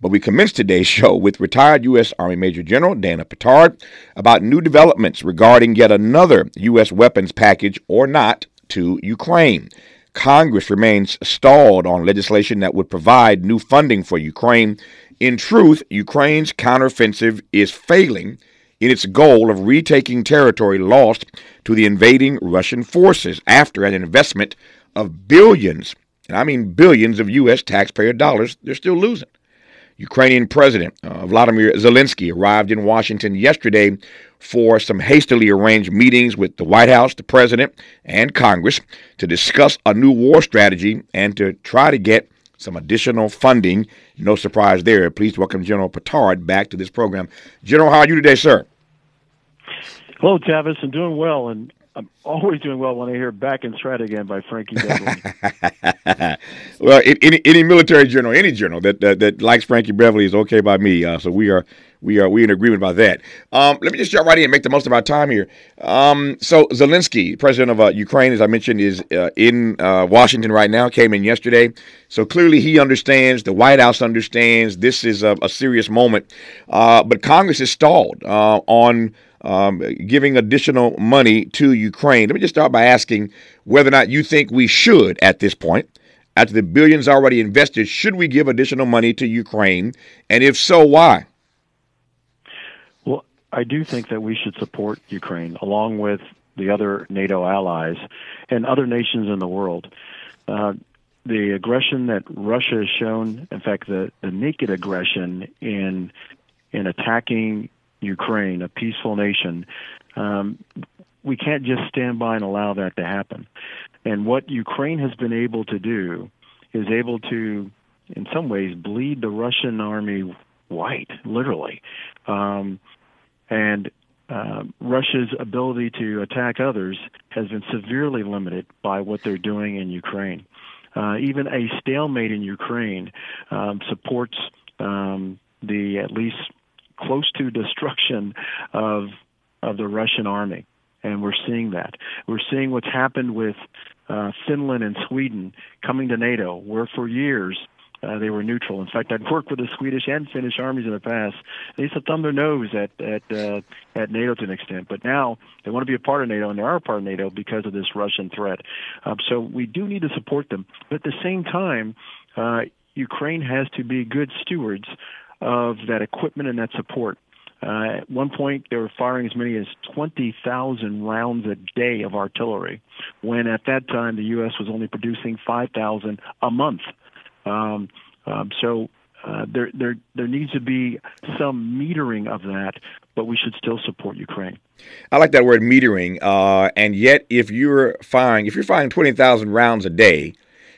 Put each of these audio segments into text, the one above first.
But we commence today's show with retired U.S. Army Major General Dana Pittard about new developments regarding yet another U.S. weapons package or not to Ukraine. Congress remains stalled on legislation that would provide new funding for Ukraine. In truth, Ukraine's counteroffensive is failing in its goal of retaking territory lost to the invading Russian forces after an investment of billions, and I mean billions of U.S. taxpayer dollars, they're still losing. Ukrainian President uh, Vladimir Zelensky arrived in Washington yesterday for some hastily arranged meetings with the White House, the President, and Congress to discuss a new war strategy and to try to get some additional funding. No surprise there. Please welcome General Pittard back to this program. General, how are you today, sir? Hello, Tavis. I'm doing well, and I'm always doing well when I hear "Back in Stride" again by Frankie Beverly. well, any, any military journal, any journal that, that, that likes Frankie Beverly is okay by me. Uh, so we are we are we in agreement about that. Um, let me just jump right in and make the most of our time here. Um, so Zelensky, president of uh, Ukraine, as I mentioned, is uh, in uh, Washington right now. Came in yesterday, so clearly he understands. The White House understands this is a, a serious moment, uh, but Congress is stalled uh, on um, giving additional money to Ukraine. Let me just start by asking whether or not you think we should, at this point, after the billions already invested, should we give additional money to Ukraine? And if so, why? Well, I do think that we should support Ukraine along with the other NATO allies and other nations in the world. Uh, the aggression that Russia has shown, in fact, the, the naked aggression in in attacking Ukraine, a peaceful nation, um, we can't just stand by and allow that to happen. And what Ukraine has been able to do is able to, in some ways, bleed the Russian army white, literally. Um, and uh, Russia's ability to attack others has been severely limited by what they're doing in Ukraine. Uh, even a stalemate in Ukraine um, supports um, the at least close to destruction of of the Russian army, and we're seeing that. We're seeing what's happened with uh, Finland and Sweden coming to NATO, where for years uh, they were neutral. In fact, I'd worked with the Swedish and Finnish armies in the past. They used to thumb their nose at at uh, at NATO to an extent, but now they want to be a part of NATO, and they are a part of NATO because of this Russian threat. Um, so we do need to support them, but at the same time, uh, Ukraine has to be good stewards of that equipment and that support. Uh, at one point, they were firing as many as 20,000 rounds a day of artillery, when at that time the U.S. was only producing 5,000 a month. Um, um, so uh, there, there, there needs to be some metering of that, but we should still support Ukraine. I like that word metering. Uh, and yet, if you're firing, if you're firing 20,000 rounds a day,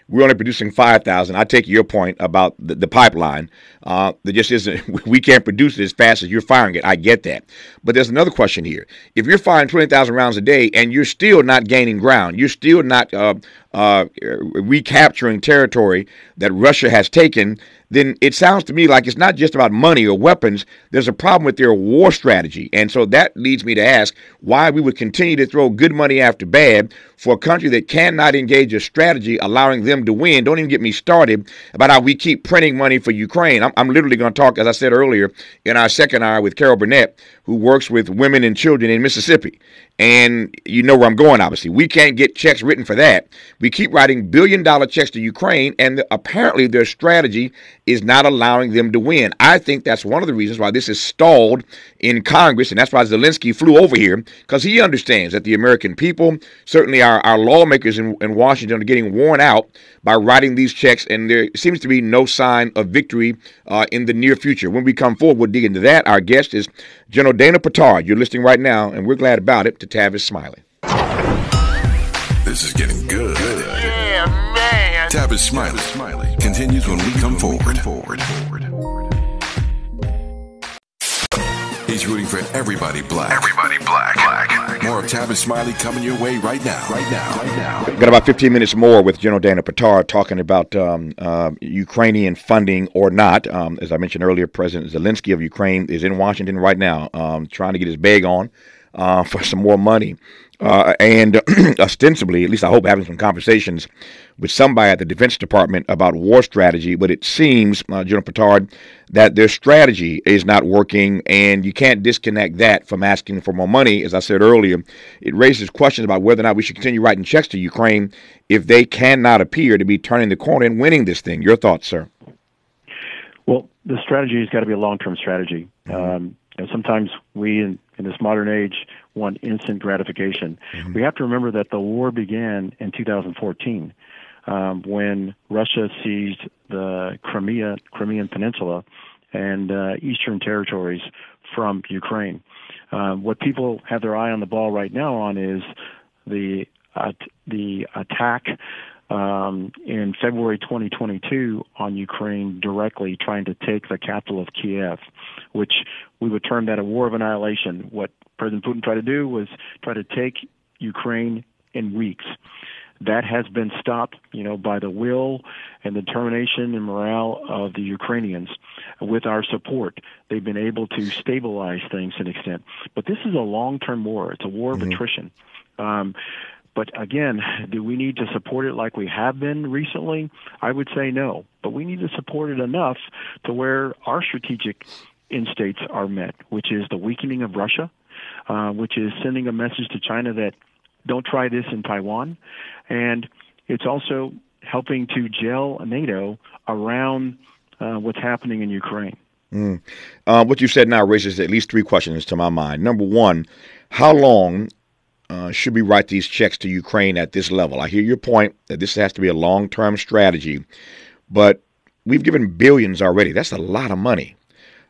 we're only producing 5,000. I take your point about the, the pipeline. Uh, there just isn't, we can't produce it as fast as you're firing it. I get that. But there's another question here. If you're firing 20,000 rounds a day and you're still not gaining ground, you're still not uh, uh, recapturing territory that Russia has taken, then it sounds to me like it's not just about money or weapons. There's a problem with their war strategy. And so that leads me to ask why we would continue to throw good money after bad for a country that cannot engage a strategy allowing them to win. Don't even get me started about how we keep printing money for Ukraine. I'm, I'm literally going to talk, as I said earlier, in our second hour with Carol Burnett, who works with women and children in Mississippi. And you know where I'm going, obviously. We can't get checks written for that. We keep writing billion dollar checks to Ukraine, and apparently their strategy is not allowing them to win. I think that's one of the reasons why this is stalled in Congress, and that's why Zelensky flew over here, because he understands that the American people, certainly our, our lawmakers in, in Washington, are getting worn out by writing these checks, and there seems to be no sign of victory uh, in the near future. When we come forward, we'll dig into that. Our guest is General Dana Pittard. You're listening right now, and we're glad about it, to Tavis Smiley. This is getting good. Yeah, man. Tavis Smiley, Smiley continues when we come forward. forward. He's rooting for everybody black. Everybody black. black. More of Tavis Smiley coming your way right now. Right now. Right now. Got about 15 minutes more with General Dana Pittard talking about um, uh, Ukrainian funding or not. Um, as I mentioned earlier, President Zelensky of Ukraine is in Washington right now, um, trying to get his bag on uh, for some more money. uh, and ostensibly, at least I hope, having some conversations with somebody at the Defense Department about war strategy. But it seems, uh, General Pittard, that their strategy is not working, and you can't disconnect that from asking for more money. As I said earlier, it raises questions about whether or not we should continue writing checks to Ukraine if they cannot appear to be turning the corner and winning this thing. Your thoughts, sir? Well, the strategy has got to be a long-term strategy. Mm-hmm. Um, and sometimes we in, in this modern age want instant gratification. Mm-hmm. We have to remember that the war began in 2014 um, when Russia seized the Crimea, Crimean Peninsula and uh, eastern territories from Ukraine. Uh, what people have their eye on the ball right now on is the uh, the attack um, in February 2022 on Ukraine directly, trying to take the capital of Kiev, which we would term that a war of annihilation. What President Putin tried to do was try to take Ukraine in weeks. That has been stopped, you know, by the will and determination and morale of the Ukrainians. With our support, they've been able to stabilize things to an extent. But this is a long-term war. It's a war of mm-hmm. attrition. Um, but again, do we need to support it like we have been recently? I would say no. But we need to support it enough to where our strategic end states are met, which is the weakening of Russia, uh, which is sending a message to China that don't try this in Taiwan. And it's also helping to gel NATO around uh, what's happening in Ukraine. Mm. Uh, what you said now raises at least three questions to my mind. Number one, how long uh, should we write these checks to Ukraine at this level? I hear your point that this has to be a long term strategy, but we've given billions already. That's a lot of money.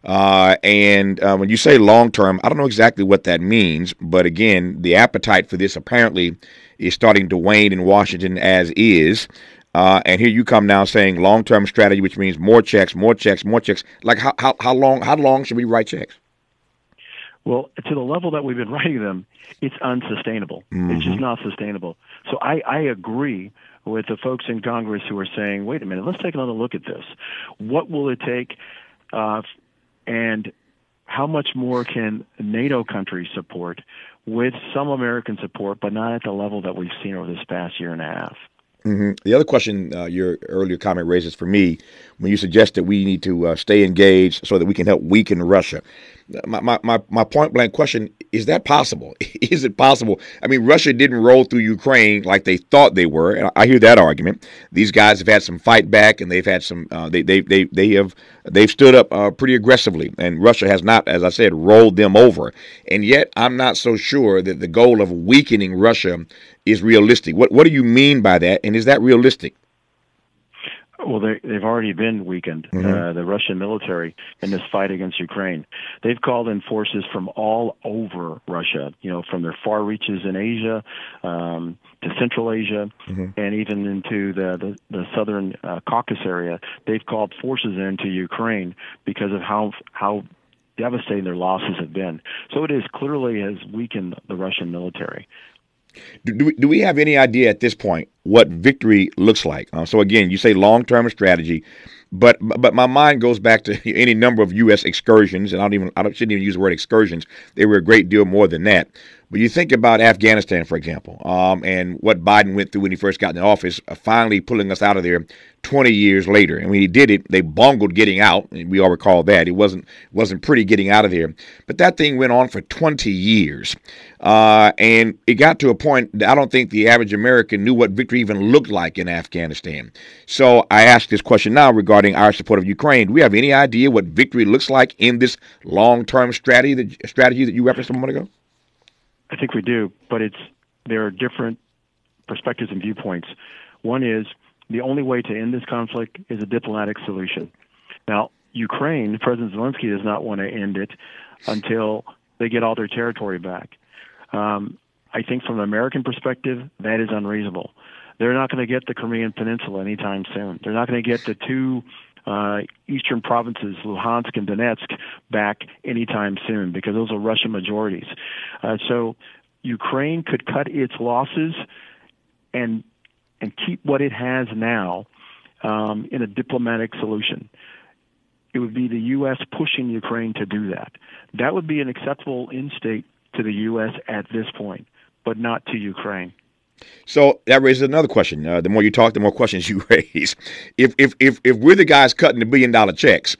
Uh, and uh, when you say long term, I don't know exactly what that means, but again, the appetite for this apparently is starting to wane in Washington as is. Uh, and here you come now saying long term strategy, which means more checks, more checks, more checks. Like how, how, how long how long should we write checks? Well, to the level that we've been writing them, it's unsustainable. Mm-hmm. It's just not sustainable. So I, I agree with the folks in Congress who are saying, wait a minute, let's take another look at this. What will it take? Uh, and how much more can NATO countries support with some American support, but not at the level that we've seen over this past year and a half? Mm-hmm. The other question uh, your earlier comment raises for me when you suggest that we need to uh, stay engaged so that we can help weaken Russia my, my, my point blank question is that possible? Is it possible? I mean, Russia didn't roll through Ukraine like they thought they were. And I hear that argument. These guys have had some fight back, and they've had some. Uh, they, they they they have they've stood up uh, pretty aggressively, and Russia has not, as I said, rolled them over. And yet, I'm not so sure that the goal of weakening Russia is realistic. What what do you mean by that? And is that realistic? Well, they, they've already been weakened, mm-hmm. uh, the Russian military, in this fight against Ukraine. They've called in forces from all over Russia, you know, from their far reaches in Asia um, to Central Asia mm-hmm. and even into the, the, the southern uh, Caucasus area. They've called forces into Ukraine because of how, how devastating their losses have been. So it is clearly has weakened the Russian military. Do, do, we, do we have any idea at this point what victory looks like? Uh, so again, you say long-term strategy, but but my mind goes back to any number of U.S. excursions, and I don't even I shouldn't even use the word excursions. They were a great deal more than that. But you think about Afghanistan, for example, um, and what Biden went through when he first got in office, uh, finally pulling us out of there 20 years later. And when he did it, they bungled getting out. And we all recall that. It wasn't wasn't pretty getting out of there. But that thing went on for 20 years. Uh, and it got to a point that I don't think the average American knew what victory even looked like in Afghanistan. So I ask this question now regarding our support of Ukraine. Do we have any idea what victory looks like in this long term strategy that, strategy that you referenced a moment ago? I think we do, but it's there are different perspectives and viewpoints. One is the only way to end this conflict is a diplomatic solution. Now, Ukraine, President Zelensky does not want to end it until they get all their territory back. Um, I think from an American perspective, that is unreasonable. They're not going to get the Crimean Peninsula anytime soon. They're not going to get the two uh, eastern provinces, Luhansk and Donetsk, back anytime soon because those are Russian majorities. Uh, so Ukraine could cut its losses and and keep what it has now um, in a diplomatic solution. It would be the U.S. pushing Ukraine to do that. That would be an acceptable end state to the U.S. at this point. but not to Ukraine. So that raises another question. Uh, the more you talk, the more questions you raise. If if if if we're the guys cutting the billion dollar checks,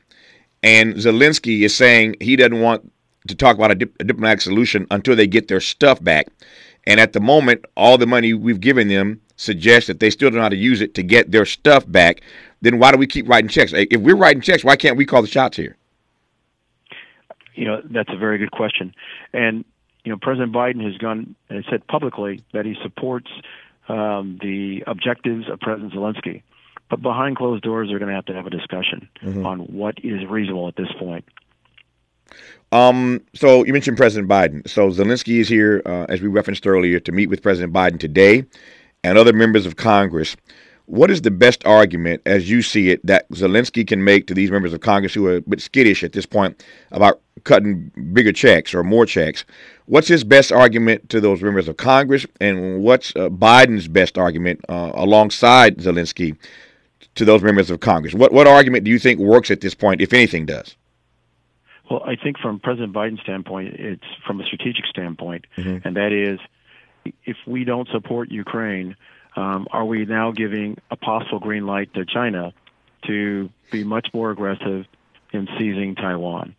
and Zelensky is saying he doesn't want to talk about a, dip, a diplomatic solution until they get their stuff back, and at the moment, all the money we've given them suggests that they still don't know how to use it to get their stuff back. Then why do we keep writing checks? If we're writing checks, why can't we call the shots here? You know, that's a very good question. And you know, President Biden has gone and said publicly that he supports um, the objectives of President Zelensky. But behind closed doors, they're going to have to have a discussion mm-hmm. on what is reasonable at this point. Um, so you mentioned President Biden. So Zelensky is here, uh, as we referenced earlier, to meet with President Biden today and other members of Congress. What is the best argument, as you see it, that Zelensky can make to these members of Congress who are a bit skittish at this point about cutting bigger checks or more checks? What's his best argument to those members of Congress, and what's uh, Biden's best argument uh, alongside Zelensky to those members of Congress? What what argument do you think works at this point, if anything does? Well, I think from President Biden's standpoint, it's from a strategic standpoint, mm-hmm. and that is, if we don't support Ukraine, um, are we now giving a possible green light to China to be much more aggressive in seizing Taiwan?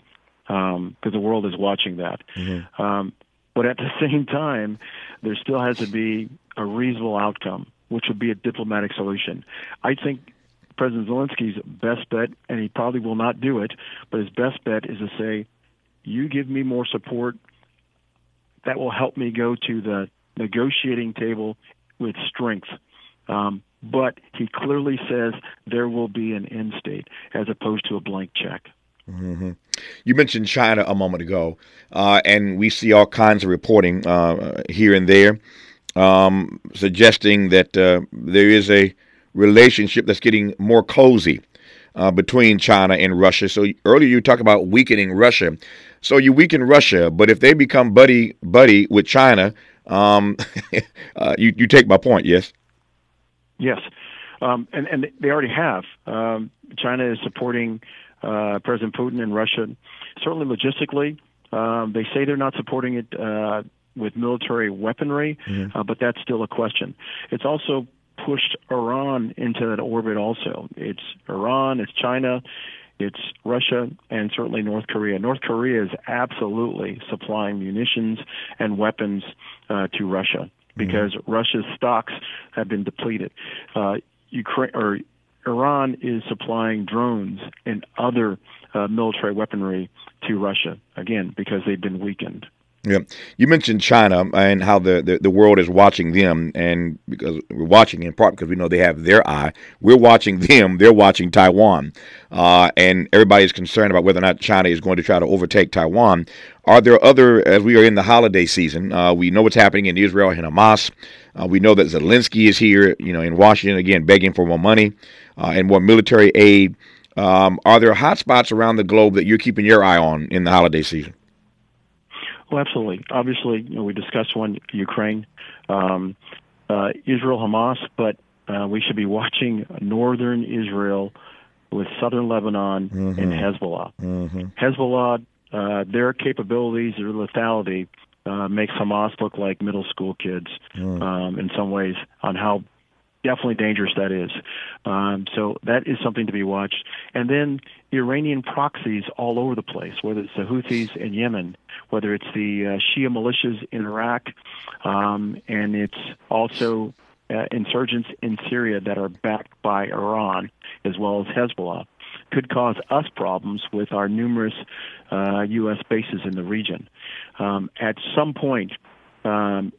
Because um, the world is watching that. Mm-hmm. Um, but at the same time, there still has to be a reasonable outcome, which would be a diplomatic solution. I think President Zelensky's best bet, and he probably will not do it, but his best bet is to say, you give me more support, that will help me go to the negotiating table with strength. Um, but he clearly says there will be an end state as opposed to a blank check. Mm-hmm. You mentioned China a moment ago, uh, and we see all kinds of reporting uh, here and there um, suggesting that uh, there is a relationship that's getting more cozy uh, between China and Russia. So earlier you talked about weakening Russia. So you weaken Russia, but if they become buddy buddy with China, um, uh, you you take my point, yes? Yes, um, and and they already have. Um, China is supporting uh, President Putin in Russia, certainly logistically. Um, they say they're not supporting it uh, with military weaponry, mm-hmm. uh, but that's still a question. It's also pushed Iran into that orbit. Also, it's Iran, it's China, it's Russia and certainly North Korea. North Korea is absolutely supplying munitions and weapons uh, to Russia mm-hmm. because mm-hmm. Russia's stocks have been depleted. Uh, Ukraine or Iran is supplying drones and other uh, military weaponry to Russia again because they've been weakened. Yeah, you mentioned China and how the, the, the, world is watching them, and because we're watching in part because we know they have their eye, we're watching them. They're watching Taiwan, uh, and everybody is concerned about whether or not China is going to try to overtake Taiwan. Are there other, as we are in the holiday season, uh, we know what's happening in Israel and Hamas. Uh, we know that Zelensky is here, you know, in Washington again, begging for more money uh, and more military aid. Um, are there hotspots around the globe that you're keeping your eye on in the holiday season? Well, absolutely. Obviously, you know, we discussed one Ukraine, um, uh, Israel, Hamas, but uh, we should be watching northern Israel with southern Lebanon mm-hmm. and Hezbollah. Mm-hmm. Hezbollah, uh, their capabilities, their lethality, uh, makes Hamas look like middle school kids mm. um, in some ways on how definitely dangerous that is. Um, so that is something to be watched. And then Iranian proxies all over the place, whether it's the Houthis in Yemen, whether it's the uh, Shia militias in Iraq, um, and it's also uh, insurgents in Syria that are backed by Iran, as well as Hezbollah, could cause us problems with our numerous uh, U.S. bases in the region. Um, at some point, um,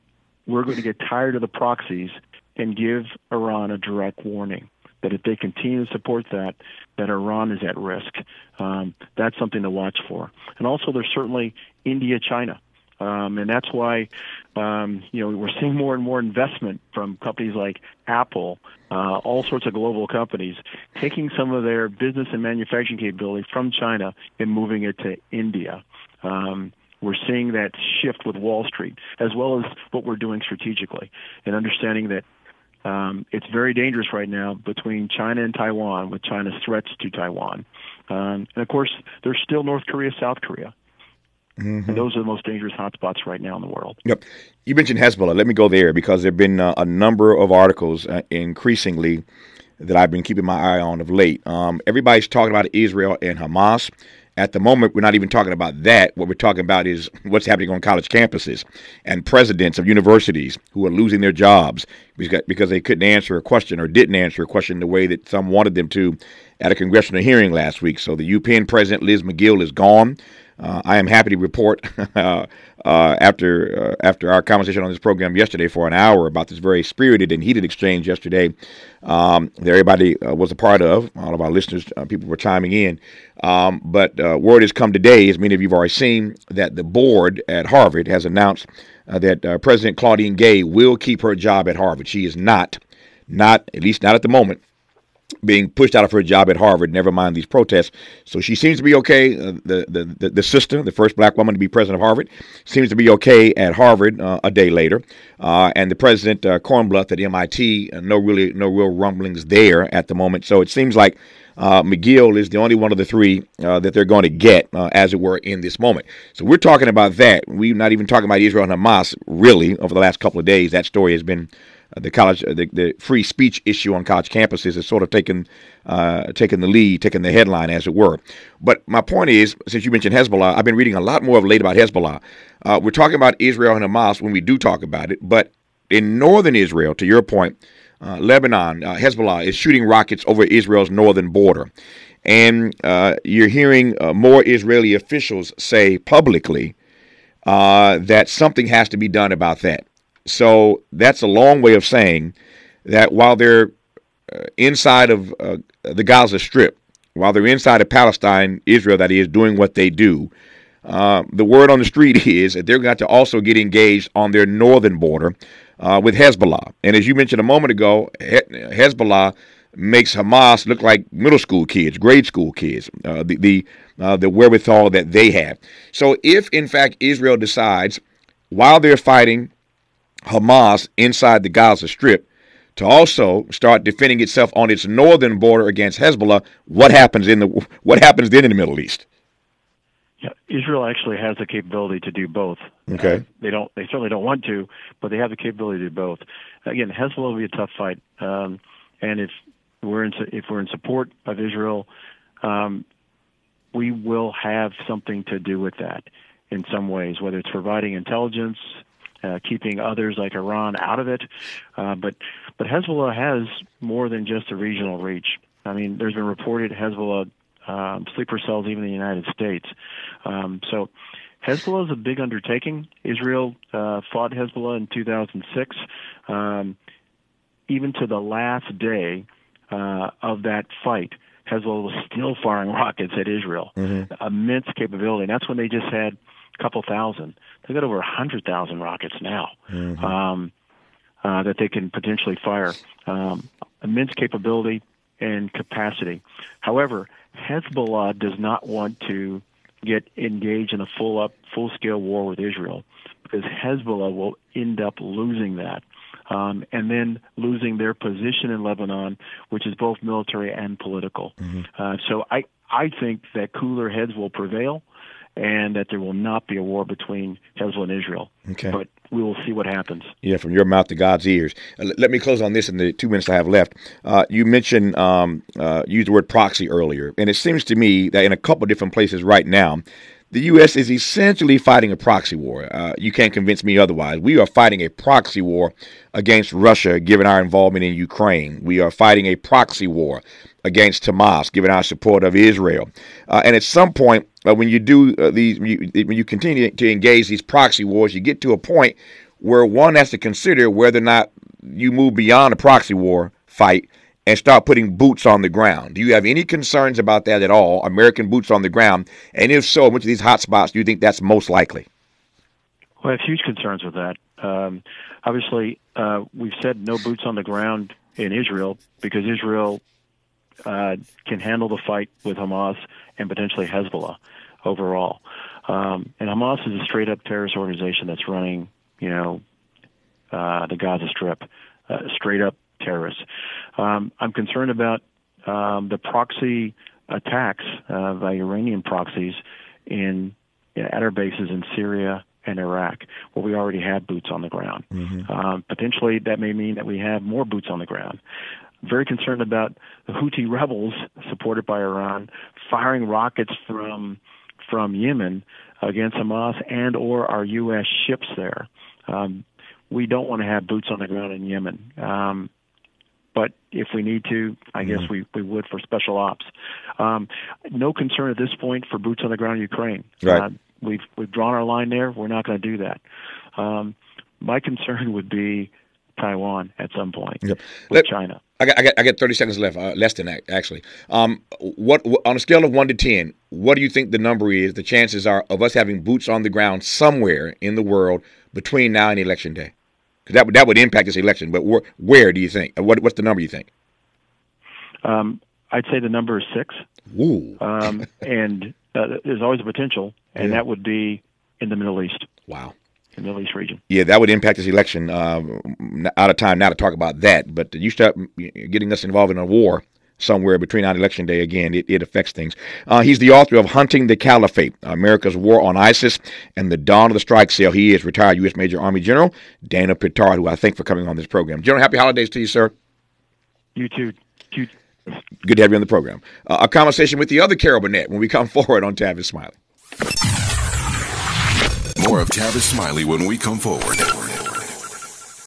we're going to get tired of the proxies and give Iran a direct warning that if they continue to support that, that Iran is at risk. Um, that's something to watch for. And also, there's certainly India, China. Um, and that's why, um, you know, we're seeing more and more investment from companies like Apple, uh, all sorts of global companies, taking some of their business and manufacturing capability from China and moving it to India. Um, we're seeing that shift with Wall Street, as well as what we're doing strategically, and understanding that um, it's very dangerous right now between China and Taiwan, with China's threats to Taiwan. Um, and of course, there's still North Korea, South Korea. Mm-hmm. And those are the most dangerous hotspots right now in the world. Yep. You mentioned Hezbollah. Let me go there because there have been uh, a number of articles uh, increasingly that I've been keeping my eye on of late. Um, everybody's talking about Israel and Hamas. At the moment, we're not even talking about that. What we're talking about is what's happening on college campuses and presidents of universities who are losing their jobs because they couldn't answer a question or didn't answer a question the way that some wanted them to at a congressional hearing last week. So the UPenn president, Liz Magill, is gone. Uh, I am happy to report uh, uh, after uh, after our conversation on this program yesterday for an hour about this very spirited and heated exchange yesterday um, that everybody uh, was a part of. All of our listeners, uh, people were chiming in. Um, but word has come today, as many of you have already seen, that the board at Harvard has announced that President Claudine Gay will keep her job at Harvard. She is not, not at least not at the moment, being pushed out of her job at Harvard, never mind these protests. So she seems to be okay. Uh, the, the, the, the, sister, the first black woman to be president of Harvard, seems to be okay at Harvard uh, a day later. Uh, and the president, uh, Kornbluth at MIT, uh, no really no real rumblings there at the moment. So it seems like uh, Magill is the only one of the three uh, that they're going to get, uh, as it were, in this moment. So we're talking about that. We're not even talking about Israel and Hamas, really, over the last couple of days. That story has been uh, the college, uh, the, the, free speech issue on college campuses has sort of taken uh, taken the lead, taken the headline, as it were. But my point is, since you mentioned Hezbollah, I've been reading a lot more of late about Hezbollah. Uh, we're talking about Israel and Hamas when we do talk about it, but in northern Israel, to your point, uh, Lebanon, uh, Hezbollah is shooting rockets over Israel's northern border. And you're hearing more Israeli officials say publicly that something has to be done about that. So that's a long way of saying that while they're uh, inside of uh, the Gaza Strip, while they're inside of Palestine, Israel, that is, doing what they do, uh, the word on the street is that they're going to also get engaged on their northern border uh, with Hezbollah. And as you mentioned a moment ago, Hezbollah makes Hamas look like middle school kids, grade school kids, uh, the the, the wherewithal that they have. So if in fact Israel decides while they're fighting Hamas inside the Gaza Strip to also start defending itself on its northern border against Hezbollah, what happens in the what happens then in the Middle East? Yeah, Israel actually has the capability to do both. Okay. Uh, they don't. They certainly don't want to, but they have the capability to do both. Again, Hezbollah will be a tough fight, um, and if we're in if we're in support of Israel, um, we will have something to do with that in some ways, whether it's providing intelligence, uh, keeping others like Iran out of it. Uh, but but Hezbollah has more than just a regional reach. I mean, there's been reported Hezbollah um, sleeper cells even in the United States. Um, so Hezbollah is a big undertaking. Israel uh, fought Hezbollah in 2006. Um, even to the last day uh, of that fight, Hezbollah was still firing rockets at Israel. Mm-hmm. Immense capability. And that's when they just had a couple thousand. They've got over a 100,000 rockets now mm-hmm. um, uh, that they can potentially fire. Um, immense capability and capacity. However, Hezbollah does not want to get engaged in a full up, full scale war with Israel because Hezbollah will end up losing that. Um, and then losing their position in Lebanon, which is both military and political. Mm-hmm. Uh, so I, I think that cooler heads will prevail and that there will not be a war between Hezbollah and Israel. Okay. But we will see what happens. Yeah, from your mouth to God's ears. Uh, let me close on this in the two minutes I have left. Uh, you mentioned, um, uh, used the word proxy earlier, and it seems to me that in a couple different places right now, the U.S. is essentially fighting a proxy war. Uh, you can't convince me otherwise. We are fighting a proxy war against Russia, given our involvement in Ukraine. We are fighting a proxy war against Hamas, given our support of Israel. Uh, and at some point, uh, when you do uh, these, when you, when you continue to engage these proxy wars, you get to a point where one has to consider whether or not you move beyond a proxy war fight and start putting boots on the ground. Do you have any concerns about that at all? American boots on the ground, and if so, which of these hot spots do you think that's most likely? Well, I have huge concerns with that. Um, obviously, uh, we've said no boots on the ground in Israel because Israel uh, can handle the fight with Hamas and potentially Hezbollah overall. Um, and Hamas is a straight up terrorist organization that's running, you know, uh, the Gaza Strip, uh, straight up terrorists. Um, I'm concerned about um, the proxy attacks uh, by Iranian proxies in at our bases in Syria and Iraq, where we already have boots on the ground. Mm-hmm. Um, potentially, that may mean that we have more boots on the ground. Very concerned about the Houthi rebels, supported by Iran, firing rockets from from Yemen against Hamas and or our U.S. ships there. Um, we don't want to have boots on the ground in Yemen. Um, but if we need to, I guess mm-hmm. we, we would for special ops. Um, no concern at this point for boots on the ground in Ukraine. Right. Uh, we've we've drawn our line there. We're not going to do that. Um, my concern would be Taiwan at some point yep. with Let, China. I got, I got, I got 30 seconds left, uh, less than that, actually. Um, what on a scale of 1 to 10, what do you think the number is, the chances are of us having boots on the ground somewhere in the world between now and election day? Because that would, that would impact this election, but where, where do you think? What, what's the number you think? Um, I'd say the number is six. Ooh. Um, and uh, there's always a potential, and yeah. that would be in the Middle East. Wow. The Middle East region. Yeah, that would impact this election. Um, out of time now to talk about that, but you start getting us involved in a war somewhere between and election day again, it, it affects things. Uh, he's the author of Hunting the Caliphate, America's War on ISIS and the Dawn of the Strike Cell. He is retired U.S. Major Army General Dana Pittard, who I thank for coming on this program. General, happy holidays to you, sir. You too. You Good to have you on the program. Uh, a conversation with the other Carol Burnett when we come forward on Tavis Smiley. More of Tavis Smiley when we come forward.